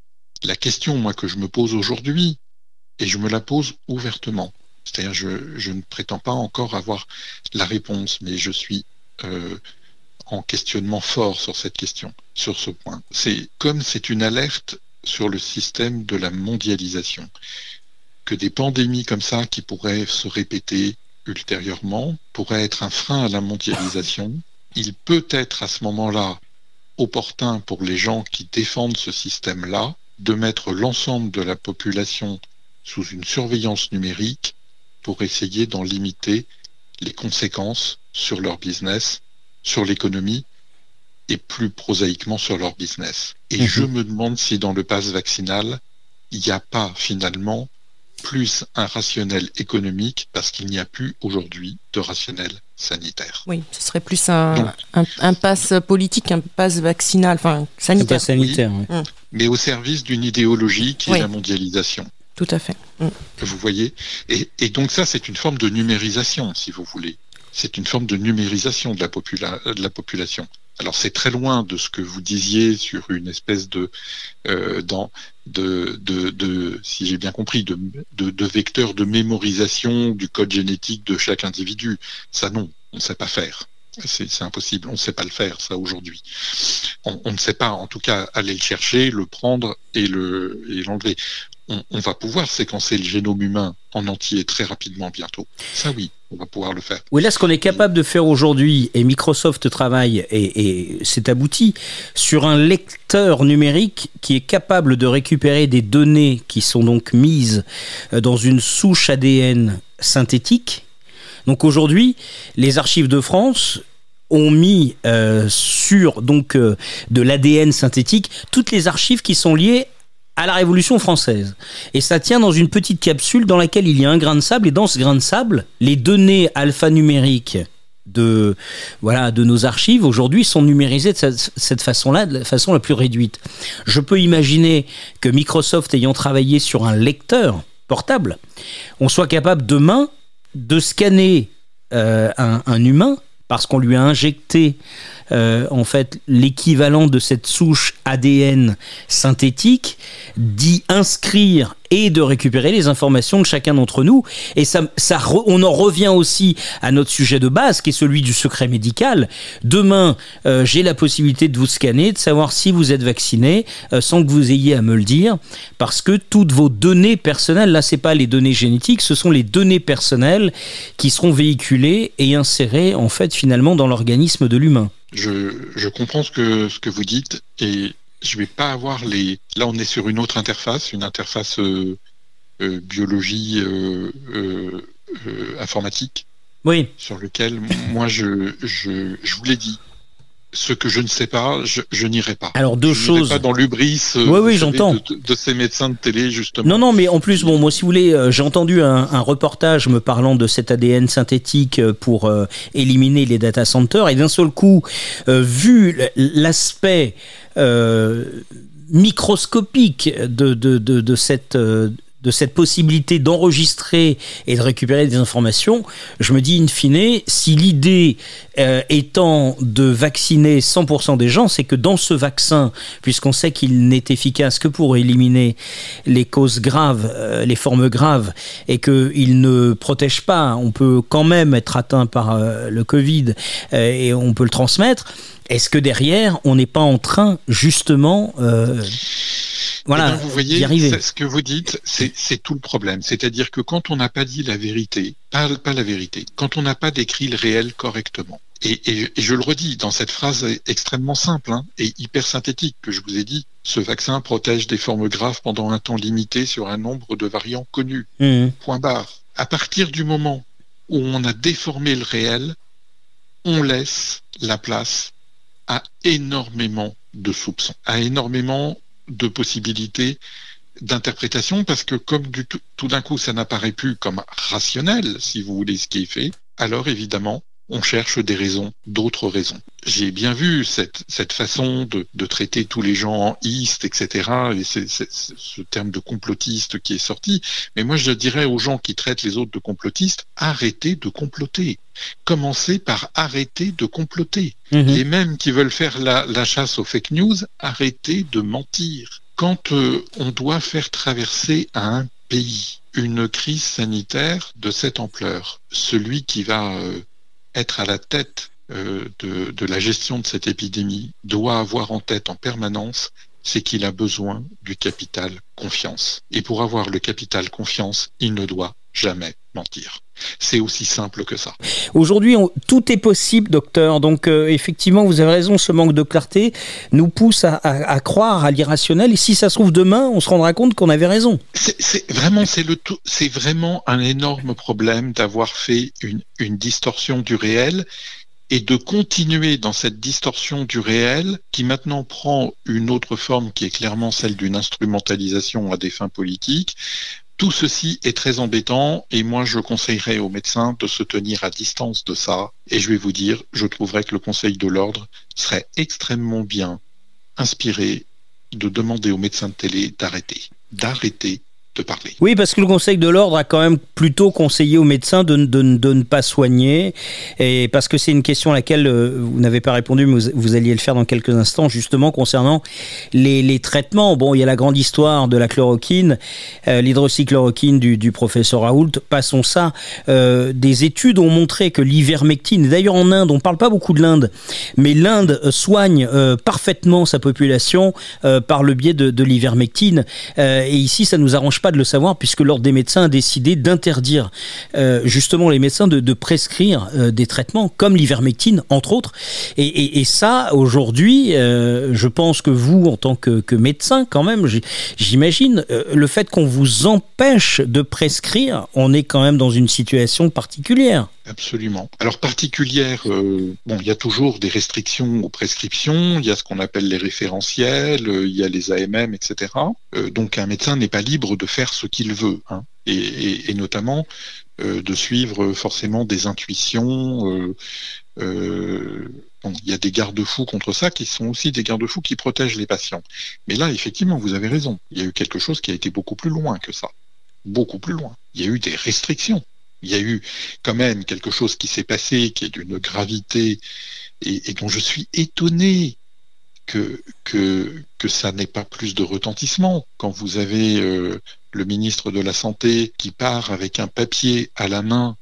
la question moi que je me pose aujourd'hui, et je me la pose ouvertement. C'est-à-dire, je, ne prétends pas encore avoir la réponse, mais je suis en questionnement fort sur cette question, sur ce point. C'est comme c'est une alerte sur le système de la mondialisation, que des pandémies comme ça qui pourraient se répéter ultérieurement pourraient être un frein à la mondialisation. Il peut être à ce moment-là opportun pour les gens qui défendent ce système-là de mettre l'ensemble de la population sous une surveillance numérique pour essayer d'en limiter les conséquences sur leur business, sur l'économie et plus prosaïquement sur leur business. Et Mhm. je me demande si dans le pass vaccinal, il n'y a pas finalement plus un rationnel économique parce qu'il n'y a plus aujourd'hui de rationnel sanitaire. Oui, ce serait plus un, Donc- un, un pass politique, un pass vaccinal, enfin sanitaire. sanitaire. ouais. Mais au service d'une idéologie qui Oui. est la mondialisation. Tout à fait. Mm. Vous voyez? Et, et donc ça, c'est une forme de numérisation, si vous voulez. C'est une forme de numérisation de la, popula- de la population. Alors c'est très loin de ce que vous disiez sur une espèce de, euh, si j'ai bien compris, de, vecteur de mémorisation du code génétique de chaque individu. Ça non, on ne sait pas faire. C'est impossible, on ne sait pas le faire, ça, aujourd'hui. On, ne sait pas, en tout cas, aller le chercher, le prendre et le l'enlever. On, on va pouvoir séquencer le génome humain en entier très rapidement bientôt. Ça, oui, on va pouvoir le faire. Oui, là, ce qu'on est capable de faire aujourd'hui, et Microsoft travaille, et, c'est abouti, sur un lecteur numérique qui est capable de récupérer des données qui sont donc mises euh, dans une souche ADN synthétique. Donc aujourd'hui, les archives de France ont mis euh, sur donc euh, de l'ADN synthétique toutes les archives qui sont liées à la Révolution française. Et ça tient dans une petite capsule dans laquelle il y a un grain de sable. Et dans ce grain de sable, les données alphanumériques de, voilà, de nos archives aujourd'hui sont numérisées de cette, façon-là, de la façon la plus réduite. Je peux imaginer que Microsoft, ayant travaillé sur un lecteur portable, on soit capable demain de scanner euh, un humain parce qu'on lui a injecté euh, en fait l'équivalent de cette souche ADN synthétique, d'y inscrire et de récupérer les informations de chacun d'entre nous. Et ça, on en revient aussi à notre sujet de base, qui est celui du secret médical. Demain, euh, j'ai la possibilité de vous scanner, de savoir si vous êtes vacciné, euh, sans que vous ayez à me le dire, parce que toutes vos données personnelles, là, c'est pas les données génétiques, ce sont les données personnelles qui seront véhiculées et insérées, en fait, finalement, dans l'organisme de l'humain. Je, je, comprends ce que, ce que vous dites et je vais pas avoir les. Là, on est sur une autre interface, une interface euh, euh, biologie euh, informatique. Oui. Sur lequel, moi, je, je, je vous l'ai dit, ce que je ne sais pas, je, n'irai pas. Alors deux je choses. Pas dans l'ubris. oui, oui, j'entends. De, ces médecins de télé justement. Non, non, mais en plus, bon, moi, si vous voulez, euh, j'ai entendu un, reportage me parlant de cet ADN synthétique euh, pour euh, éliminer les data centers, et d'un seul coup, vu l'aspect microscopique de, de, de, de cette de cette possibilité d'enregistrer et de récupérer des informations, je me dis in fine, si l'idée euh, étant de vacciner 100% des gens, c'est que dans ce vaccin, puisqu'on sait qu'il n'est efficace que pour éliminer les causes graves, euh, les formes graves, et qu'il ne protège pas, on peut quand même être atteint par euh, le Covid et on peut le transmettre, est-ce que derrière, on n'est pas en train justement voilà, eh vous voyez, ce que vous dites, c'est tout le problème. C'est-à-dire que quand on n'a pas dit la vérité, pas, la vérité, quand on n'a pas décrit le réel correctement, et, je le redis dans cette phrase extrêmement simple hein, et hyper synthétique que je vous ai dit, ce vaccin protège des formes graves pendant un temps limité sur un nombre de variants connus. Mmh. Point barre. À partir du moment où on a déformé le réel, on laisse la place à énormément de soupçons, à énormément de possibilités d'interprétation parce que comme tout, tout d'un coup ça n'apparaît plus comme rationnel, si vous voulez, ce qui est fait, alors évidemment on cherche des raisons, d'autres raisons. J'ai bien vu cette, cette façon de, de, traiter tous les gens en east, etc. Et c'est ce terme de complotiste qui est sorti. Mais moi, je dirais aux gens qui traitent les autres de complotistes, arrêtez de comploter. Commencez par arrêter de comploter. Mhm. Les mêmes qui veulent faire la, la, chasse aux fake news, arrêtez de mentir. Quand euh, on doit faire traverser à un pays une crise sanitaire de cette ampleur, celui qui va euh, être à la tête euh, de, de, la gestion de cette épidémie doit avoir en tête en permanence, c'est qu'il a besoin du capital confiance. Et pour avoir le capital confiance, il ne doit jamais mentir. C'est aussi simple que ça. Aujourd'hui, tout est possible, docteur. Donc, euh, effectivement, vous avez raison, ce manque de clarté nous pousse à, à, croire à l'irrationnel. Et si ça se trouve demain, on se rendra compte qu'on avait raison. C'est vraiment, c'est le c'est vraiment un énorme problème d'avoir fait une, une distorsion du réel et de continuer dans cette distorsion du réel qui maintenant prend une autre forme qui est clairement celle d'une instrumentalisation à des fins politiques tout ceci est très embêtant et moi je conseillerais aux médecins de se tenir à distance de ça et je vais vous dire, je trouverais que le Conseil de l'ordre serait extrêmement bien inspiré de demander aux médecins de télé d'arrêter, d'arrêter Oui, parce que le Conseil de l'ordre a quand même plutôt conseillé aux médecins de, ne pas soigner, et parce que c'est une question à laquelle euh, vous n'avez pas répondu, mais vous, alliez le faire dans quelques instants, justement concernant les, traitements. Bon, il y a la grande histoire de la chloroquine, euh, l'hydroxychloroquine du, professeur Raoult, passons ça. Euh, des études ont montré que l'ivermectine, d'ailleurs en Inde, on ne parle pas beaucoup de l'Inde, mais l'Inde soigne parfaitement sa population par le biais de, de l'ivermectine, et ici ça nous arrange de le savoir puisque l'ordre des médecins a décidé d'interdire euh, justement les médecins de, prescrire euh, des traitements comme l'ivermectine entre autres. Et, ça aujourd'hui, euh, je pense que vous en tant que, médecin quand même, j'imagine le fait qu'on vous empêche de prescrire, on est quand même dans une situation particulière. Absolument. Alors particulière, bon, il y a toujours des restrictions aux prescriptions, il y a ce qu'on appelle les référentiels, il y a les AMM, etc. Donc un médecin n'est pas libre de faire ce qu'il veut, hein, et, notamment de suivre forcément des intuitions. Bon, il y a des garde-fous contre ça qui sont aussi des garde-fous qui protègent les patients. Mais là, effectivement, vous avez raison. Il y a eu quelque chose qui a été beaucoup plus loin que ça. Beaucoup plus loin. Il y a eu des restrictions il y a eu quand même quelque chose qui s'est passé qui est d'une gravité et, dont je suis étonné que, que, ça n'ait pas plus de retentissement. Quand vous avez euh, le ministre de la Santé qui part avec un papier à la main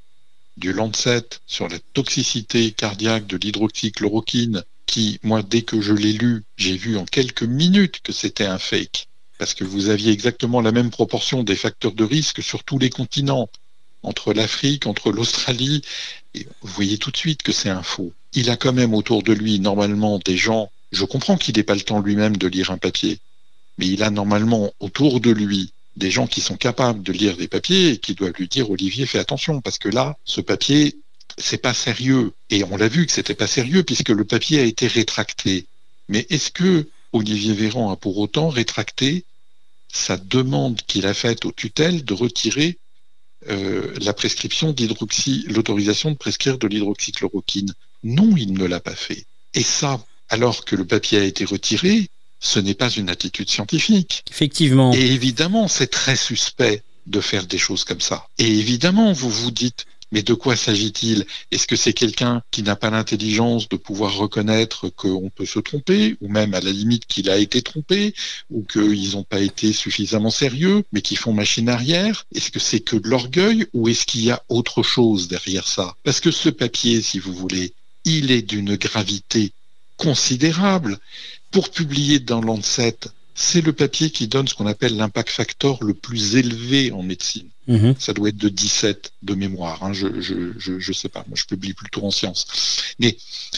du Lancet sur la toxicité cardiaque de l'hydroxychloroquine, qui, moi, dès que je l'ai lu, j'ai vu en quelques minutes que c'était un fake, parce que vous aviez exactement la même proportion des facteurs de risque sur tous les continents, entre l'Afrique, entre l'Australie, vous voyez tout de suite que c'est un faux. Il a quand même autour de lui, normalement, des gens je comprends qu'il n'ait pas le temps lui-même de lire un papier, mais il a normalement autour de lui des gens qui sont capables de lire des papiers et qui doivent lui dire Olivier, fais attention, parce que là, ce papier, c'est pas sérieux. Et on l'a vu que c'était pas sérieux puisque le papier a été rétracté. Mais est-ce que Olivier Véran a pour autant rétracté sa demande qu'il a faite aux tutelles de retirer euh, la prescription d'hydroxy, l'autorisation de prescrire de l'hydroxychloroquine? Non, il ne l'a pas fait. Et ça, alors que le papier a été retiré, ce n'est pas une attitude scientifique. Effectivement. Et évidemment, c'est très suspect de faire des choses comme ça. Et évidemment, vous vous dites, mais de quoi s'agit-il? Est-ce que c'est quelqu'un qui n'a pas l'intelligence de pouvoir reconnaître qu'on peut se tromper, ou même à la limite qu'il a été trompé, ou qu'ils n'ont pas été suffisamment sérieux, mais qui font machine arrière? Est-ce que c'est que de l'orgueil, ou est-ce qu'il y a autre chose derrière ça? Parce que ce papier, si vous voulez, il est d'une gravité considérable. Pour publier dans Lancet, c'est le papier qui donne ce qu'on appelle l'impact factor le plus élevé en médecine. Mhm. Ça doit être de 17 de mémoire. Hein. Je, je, sais pas. Moi, je publie plutôt en sciences. Mais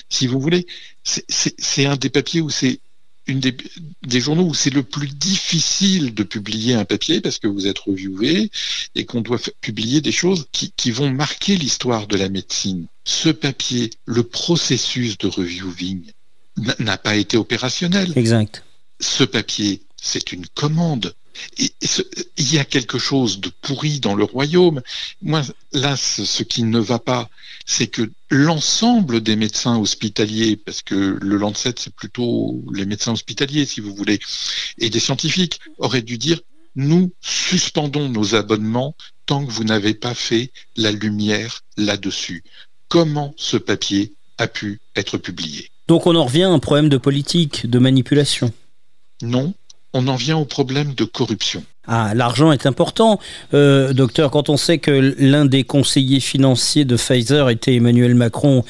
si vous voulez, c'est un des papiers où c'est une des, des, journaux où c'est le plus difficile de publier un papier parce que vous êtes reviewé et qu'on doit publier des choses qui, qui vont marquer l'histoire de la médecine. Ce papier, le processus de reviewing, n'a pas été opérationnel. Exact. Ce papier, c'est une commande. il y a quelque chose de pourri dans le royaume. Moi, là, ce qui ne va pas, c'est que l'ensemble des médecins hospitaliers, parce que le Lancet, c'est plutôt les médecins hospitaliers, si vous voulez, et des scientifiques, auraient dû dire, nous suspendons nos abonnements tant que vous n'avez pas fait la lumière là-dessus. Comment ce papier a pu être publié? Donc on en revient à un problème de politique, de manipulation. Non, on en vient au problème de corruption. Ah, l'argent est important, euh, docteur. Quand on sait que l'un des conseillers financiers de Pfizer était Emmanuel Macron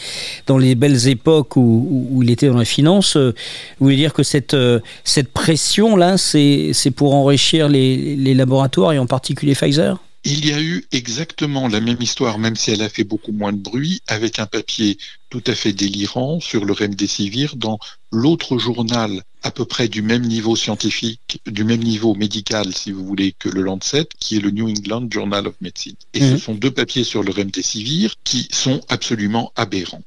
dans les belles époques où, il était dans la finance, euh, vous voulez dire que cette, euh, cette pression-là, c'est pour enrichir les, les laboratoires et en particulier Pfizer? Il y a eu exactement la même histoire, même si elle a fait beaucoup moins de bruit, avec un papier tout à fait délirant sur le remdesivir dans l'autre journal à peu près du même niveau scientifique, du même niveau médical, si vous voulez, que le Lancet, qui est le New England Journal of Medicine. Et ce mhm. sont deux papiers sur le remdesivir qui sont absolument aberrants.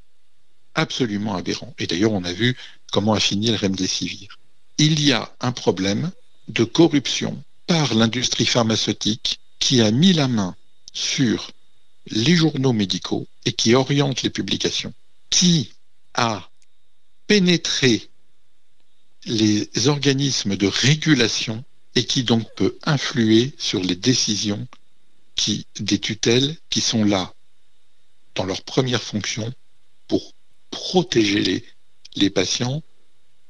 Absolument aberrants. Et d'ailleurs, on a vu comment a fini le remdesivir. Il y a un problème de corruption par l'industrie pharmaceutique qui a mis la main sur les journaux médicaux et qui oriente les publications, qui a pénétré les organismes de régulation et qui donc peut influer sur les décisions qui, des tutelles qui sont là dans leur première fonction pour protéger les, les patients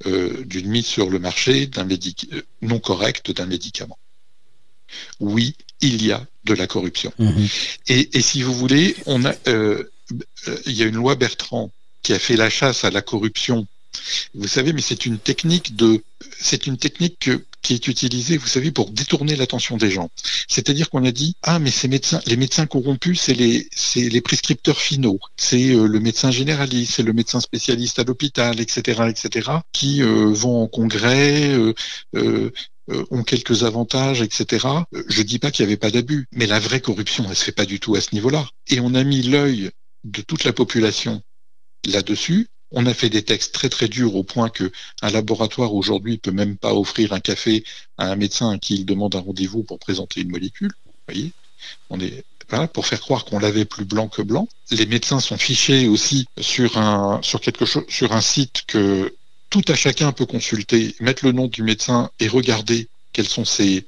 euh, d'une mise sur le marché d'un euh, non correct d'un médicament. Oui, il y a de la corruption. Mhm. Et, si vous voulez, on a, euh, il y a une loi Bertrand qui a fait la chasse à la corruption. Vous savez, mais c'est une technique de, c'est une technique qui est utilisée, vous savez, pour détourner l'attention des gens. C'est-à-dire qu'on a dit, ah, mais ces médecins, les médecins corrompus, c'est les, c'est les prescripteurs finaux, c'est euh, le médecin généraliste, c'est le médecin spécialiste à l'hôpital, etc., etc., qui euh, vont en congrès, euh, ont quelques avantages, etc. Euh, je dis pas qu'il n'y avait pas d'abus, mais la vraie corruption, elle se fait pas du tout à ce niveau-là. Et on a mis l'œil de toute la population là-dessus. On a fait des textes très très durs au point que un laboratoire aujourd'hui peut même pas offrir un café à un médecin à qui il demande un rendez-vous pour présenter une molécule. Vous voyez, on est voilà, pour faire croire qu'on l'avait plus blanc que blanc. Les médecins sont fichés aussi sur un sur quelque chose sur un site que tout à chacun peut consulter, mettre le nom du médecin et regarder quelles sont ses,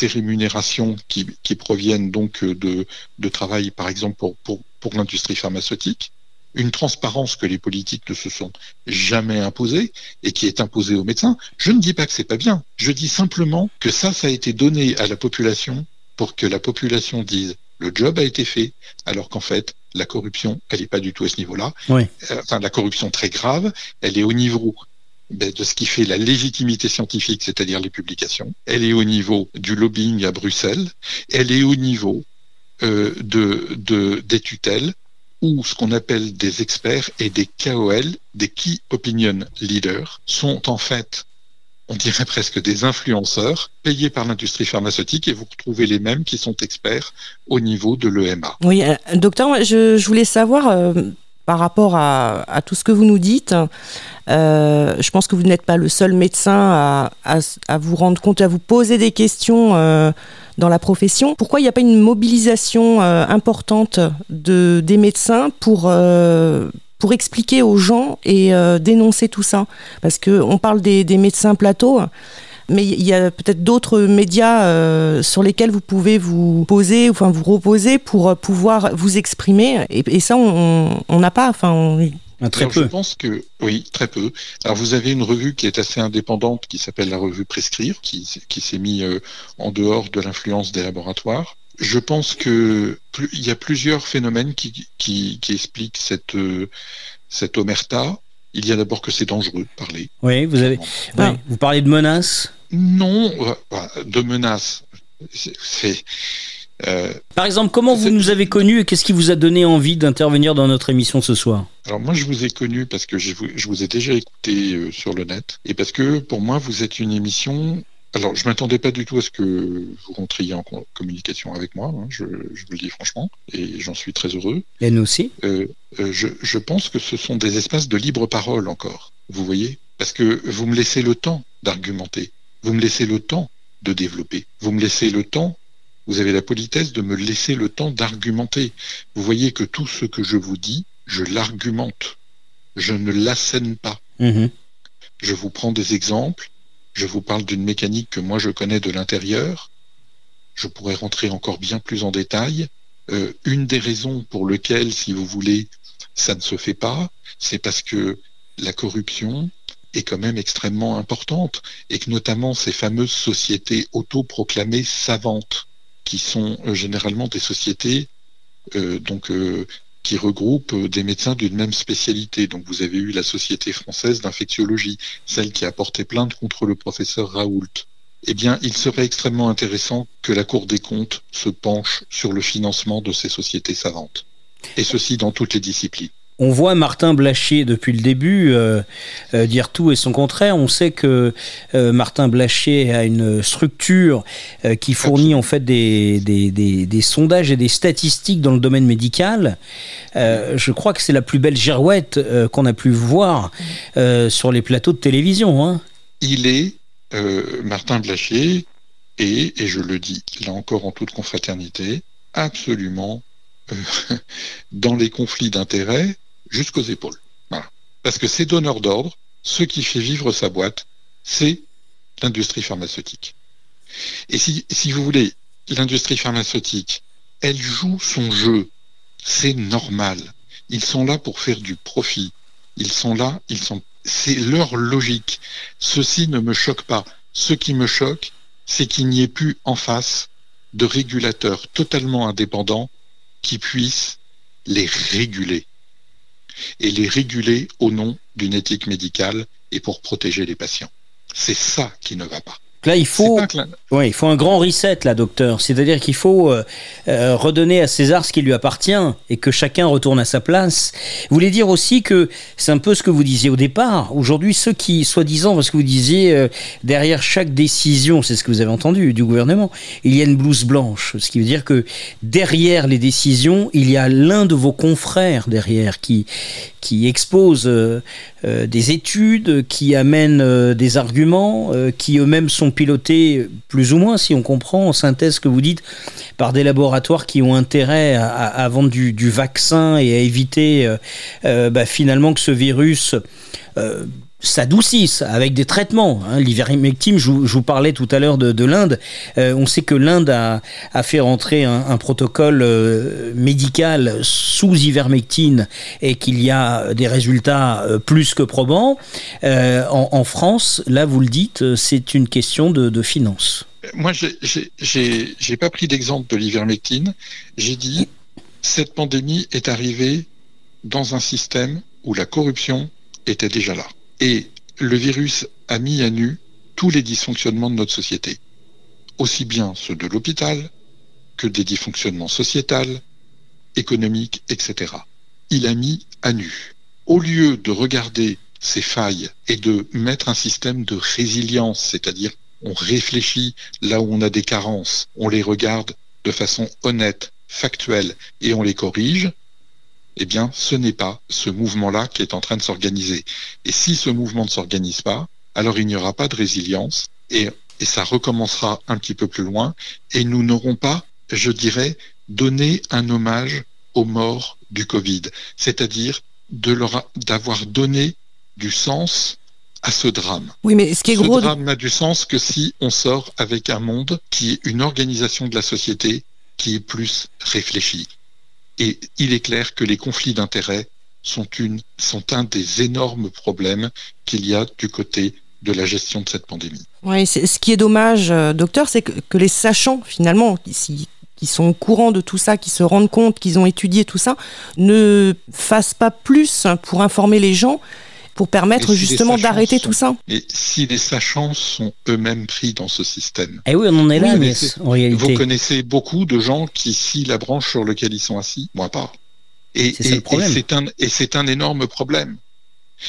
rémunérations qui, proviennent donc de, de travail, par exemple, pour, pour, l'industrie pharmaceutique. une transparence que les politiques ne se sont jamais imposée et qui est imposée aux médecins. Je ne dis pas que c'est pas bien. Je dis simplement que ça, ça a été donné à la population pour que la population dise le job a été fait, alors qu'en fait, la corruption, elle n'est pas du tout à ce niveau-là. Oui. Euh, Enfin, la corruption très grave, elle est au niveau de ce qui fait la légitimité scientifique, c'est-à-dire les publications. Elle est au niveau du lobbying à Bruxelles. Elle est au niveau euh, de, de, des tutelles où ce qu'on appelle des experts et des KOL, des Key Opinion Leaders, sont en fait, on dirait presque des influenceurs payés par l'industrie pharmaceutique et vous retrouvez les mêmes qui sont experts au niveau de l'EMA. Oui, euh, docteur, je voulais savoir euh, par rapport à, tout ce que vous nous dites. euh, je pense que vous n'êtes pas le seul médecin à, vous rendre compte, à vous poser des questions euh, dans la profession. Pourquoi il n'y a pas une mobilisation euh, importante de, des médecins pour, expliquer aux gens et dénoncer tout ça? Parce qu'on parle des médecins plateaux. Mais il y a peut-être d'autres médias euh, sur lesquels vous pouvez vous poser, enfin vous reposer pour euh, pouvoir vous exprimer. Et, et ça, on n'a pas. Enfin, on- Ah, Très Alors, peu. Je pense que oui, très peu. Alors vous avez une revue qui est assez indépendante qui s'appelle la revue Prescrire, qui, s'est mis euh, en dehors de l'influence des laboratoires. Je pense que plus, il y a plusieurs phénomènes qui, qui, qui expliquent cette euh, cette omerta. Il y a d'abord que c'est dangereux de parler. Oui, vous avez. Ah. oui, Vous parlez de menaces? Non, de menaces. C'est- euh, Par exemple, comment vous nous avez connus et qu'est-ce qui vous a donné envie d'intervenir dans notre émission ce soir? Alors moi, je vous ai connu parce que je vous, je vous ai déjà écouté euh, sur le net et parce que pour moi, vous êtes une émission. Alors, je m'attendais pas du tout à ce que vous rentriez en co- communication avec moi. hein, je, je vous le dis franchement, et j'en suis très heureux. Et nous aussi. Euh, euh, je, je pense que ce sont des espaces de libre parole encore. Vous voyez, parce que vous me laissez le temps d'argumenter. Vous me laissez le temps de développer. Vous me laissez le temps. Vous avez la politesse de me laisser le temps d'argumenter. Vous voyez que tout ce que je vous dis, je l'argumente. Je ne l'assène pas. Mhm. Je vous prends des exemples. Je vous parle d'une mécanique que moi je connais de l'intérieur. Je pourrais rentrer encore bien plus en détail. Euh, une des raisons pour lesquelles, si vous voulez, ça ne se fait pas, c'est parce que la corruption est quand même extrêmement importante et que notamment ces fameuses sociétés autoproclamées savantes, qui sont euh, généralement des sociétés euh, euh, qui regroupent des médecins d'une même spécialité. Donc vous avez eu la Société française d'infectiologie, celle qui a porté plainte contre le professeur Raoult. Eh bien, il serait extrêmement intéressant que la Cour des comptes se penche sur le financement de ces sociétés savantes. Et ceci dans toutes les disciplines. On voit Martin Blachier depuis le début euh, euh, dire tout et son contraire. On sait que euh, Martin Blachier a une structure qui fournit en fait des, des, des- des sondages et des statistiques dans le domaine médical. Je crois que c'est la plus belle girouette qu'on a pu voir sur les plateaux de télévision. hein. il est Martin Blachier et, et je le dis là encore en toute confraternité, absolument dans les conflits d'intérêts jusqu'aux épaules. Voilà. Parce que ces donneurs d'ordre, ce qui fait vivre sa boîte, c'est l'industrie pharmaceutique. Et si, si vous voulez, l'industrie pharmaceutique, elle joue son jeu. C'est normal. Ils sont là pour faire du profit. Ils sont là, ils sont, c'est leur logique. Ceci ne me choque pas. Ce qui me choque, c'est qu'il n'y ait plus en face de régulateurs totalement indépendants qui puissent les réguler. Et les réguler au nom d'une éthique médicale et pour protéger les patients. C'est ça qui ne va pas. Là, il faut, ouais, il faut un grand reset, là, docteur. C'est-à-dire qu'il faut euh, euh, redonner à César ce qui lui appartient et que chacun retourne à sa place. Vous voulez dire aussi que c'est un peu ce que vous disiez au départ. Aujourd'hui, ceux qui, soi-disant, parce que vous disiez, euh, derrière chaque décision, c'est ce que vous avez entendu du gouvernement, il y a une blouse blanche. Ce qui veut dire que derrière les décisions, il y a l'un de vos confrères derrière qui, qui expose des études, qui amène des arguments, qui eux-mêmes sont pilotés plus ou moins, si on comprend en synthèse que vous dites, par des laboratoires qui ont intérêt à, vendre du, du vaccin et à éviter euh, euh, bah, finalement que ce virus euh, s'adoucissent avec des traitements. Hein. L'ivermectine, je, vous parlais tout à l'heure de, l'Inde. Euh, on sait que l'Inde a, fait rentrer un, protocole euh, médical sous ivermectine et qu'il y a des résultats euh, plus que probants. En, France, là, vous le dites, c'est une question de, de finances. Moi, j'ai pas pris d'exemple de l'ivermectine. J'ai dit cette pandémie est arrivée dans un système où la corruption était déjà là. Et le virus a mis à nu tous les dysfonctionnements de notre société, aussi bien ceux de l'hôpital que des dysfonctionnements sociétals, économiques, etc. Il a mis à nu. Au lieu de regarder ces failles et de mettre un système de résilience, c'est-à-dire on réfléchit là où on a des carences, on les regarde de façon honnête, factuelle et on les corrige, eh bien, ce n'est pas ce mouvement-là qui est en train de s'organiser. Et si ce mouvement ne s'organise pas, alors il n'y aura pas de résilience et, ça recommencera un petit peu plus loin et nous n'aurons pas, je dirais, donné un hommage aux morts du Covid, c'est-à-dire d'avoir donné du sens à ce drame. Oui, mais ce qui est ce gros. drame n'a du sens que si on sort avec un monde qui est une organisation de la société qui est plus réfléchie. Et il est clair que les conflits d'intérêts sont, un des énormes problèmes qu'il y a du côté de la gestion de cette pandémie. Oui, ce qui est dommage, euh, docteur, c'est que, les sachants, finalement, qui, qui sont au courant de tout ça, qui se rendent compte qu'ils ont étudié tout ça, ne fassent pas plus pour informer les gens pour permettre justement d'arrêter tout ça. Et si les sachants sont eux-mêmes pris dans ce système. Eh oui, on en est là, mais en réalité. Vous connaissez beaucoup de gens qui scient la branche sur laquelle ils sont assis, moi pas. Et c'est un, et c'est un énorme problème.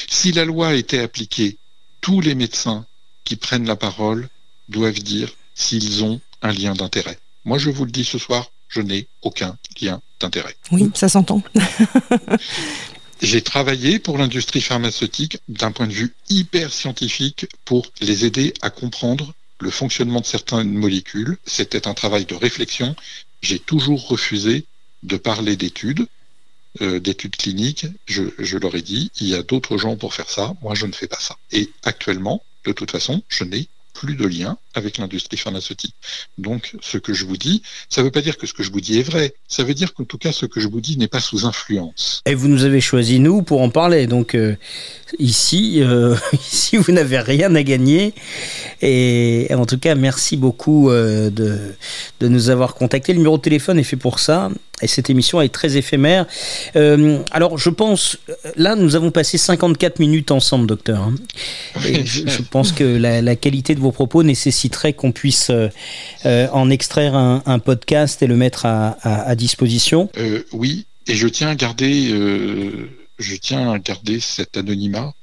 Si la loi était appliquée, tous les médecins qui prennent la parole doivent dire s'ils ont un lien d'intérêt. Moi, je vous le dis ce soir, je n'ai aucun lien d'intérêt. Oui, ça s'entend. J'ai travaillé pour l'industrie pharmaceutique d'un point de vue hyper scientifique pour les aider à comprendre le fonctionnement de certaines molécules. C'était un travail de réflexion. J'ai toujours refusé de parler d'études, euh, d'études cliniques. Je, je leur ai dit, il y a d'autres gens pour faire ça. Moi, je ne fais pas ça. Et actuellement, de toute façon, je n'ai plus de lien avec l'industrie pharmaceutique. Donc, ce que je vous dis, ça ne veut pas dire que ce que je vous dis est vrai. Ça veut dire qu'en tout cas, ce que je vous dis n'est pas sous influence. Et vous nous avez choisi, nous, pour en parler. Donc, euh, ici, euh, ici, vous n'avez rien à gagner. Et en tout cas, merci beaucoup euh, de, de nous avoir contactés. Le numéro de téléphone est fait pour ça. Et cette émission est très éphémère. alors, je pense, là, nous avons passé 54 minutes ensemble, docteur. Hein. Et je, pense que la, la qualité de vos propos nécessite qu'on puisse euh, euh, en extraire un, podcast et le mettre à, disposition euh, Oui, et je tiens à garder, je tiens à garder cet anonymat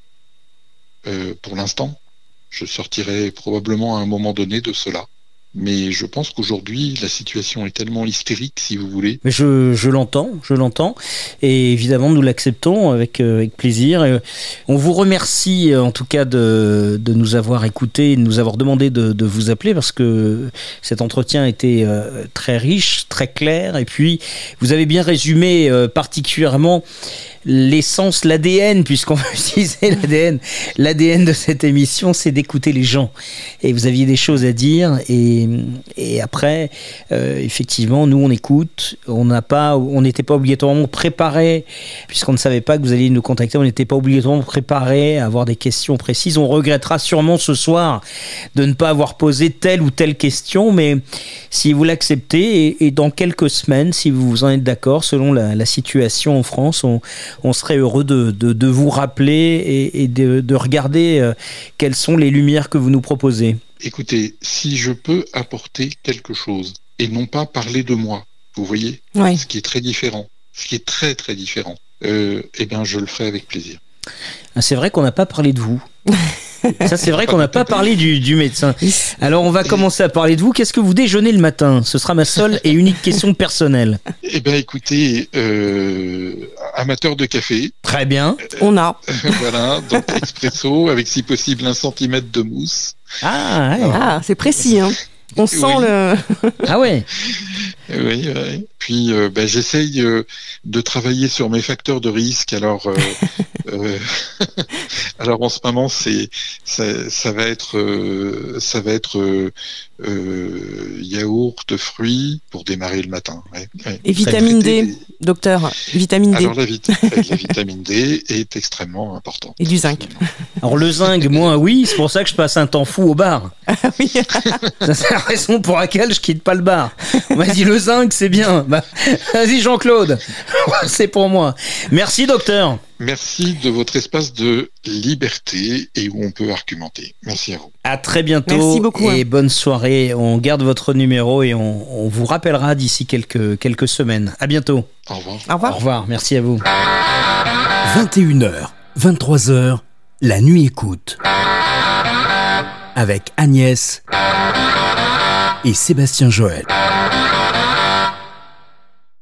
pour l'instant. Je sortirai probablement à un moment donné de cela. Mais je pense qu'aujourd'hui, la situation est tellement hystérique, si vous voulez. Mais je, l'entends, je l'entends. Et évidemment, nous l'acceptons avec, euh, avec plaisir. Et on vous remercie euh, en tout cas de, de nous avoir écoutés, de nous avoir demandé de, de vous appeler parce que cet entretien était euh, très riche, très clair. Et puis, vous avez bien résumé particulièrement l'essence, l'ADN, puisqu'on va utiliser l'ADN. L'ADN de cette émission, c'est d'écouter les gens. Et vous aviez des choses à dire. Et, et après, euh, effectivement, nous, on écoute. On n'a pas, on n'était pas obligatoirement préparé, puisqu'on ne savait pas que vous alliez nous contacter. On n'était pas obligatoirement préparé à avoir des questions précises. On regrettera sûrement ce soir de ne pas avoir posé telle ou telle question. Mais si vous l'acceptez, et, dans quelques semaines, si vous en êtes d'accord, selon la, la situation en France, on, on serait heureux de, vous rappeler et, de, regarder euh, quelles sont les lumières que vous nous proposez. Écoutez, si je peux apporter quelque chose et non pas parler de moi, vous voyez, ce qui est très différent, ce qui est très très différent, euh, eh bien je le ferai avec plaisir. Ah, c'est vrai qu'on n'a pas parlé de vous. Ça, c'est vrai qu'on n'a pas parlé du, médecin. Alors, on va commencer à parler de vous. Qu'est-ce que vous déjeunez le matin? Ce sera ma seule et unique question personnelle. Eh bien, écoutez, euh, amateur de café. Très bien. Euh, on a. voilà, donc expresso avec si possible un centimètre de mousse. Ah, ah c'est précis. Hein. On sent le. ah ouais. Oui, oui. Puis euh, ben, j'essaye euh, de travailler sur mes facteurs de risque. Alors, euh, euh, alors en ce moment, c'est ça, ça va être ça va être yaourt, fruits pour démarrer le matin. ouais, ouais. Et vitamine D, docteur, vitamine D Alors la, vit- la vitamine D est extrêmement importante. et du zinc. Alors le zinc, moi oui, c'est pour ça que je passe un temps fou au bar. oui. Ça, C'est la raison pour laquelle je quitte pas le bar. On m'a dit le zinc, c'est bien. Bah, vas-y Jean-Claude, c'est pour moi. Merci docteur. Merci de votre espace de liberté et où on peut argumenter. Merci à vous. À très bientôt. Merci beaucoup, Et hein. bonne soirée. On garde votre numéro et on, on vous rappellera d'ici quelques, quelques semaines. À bientôt. Au revoir. Au revoir. Au revoir. Merci à vous. 21h, 23h, la nuit écoute. Avec Agnès et Sébastien Joël.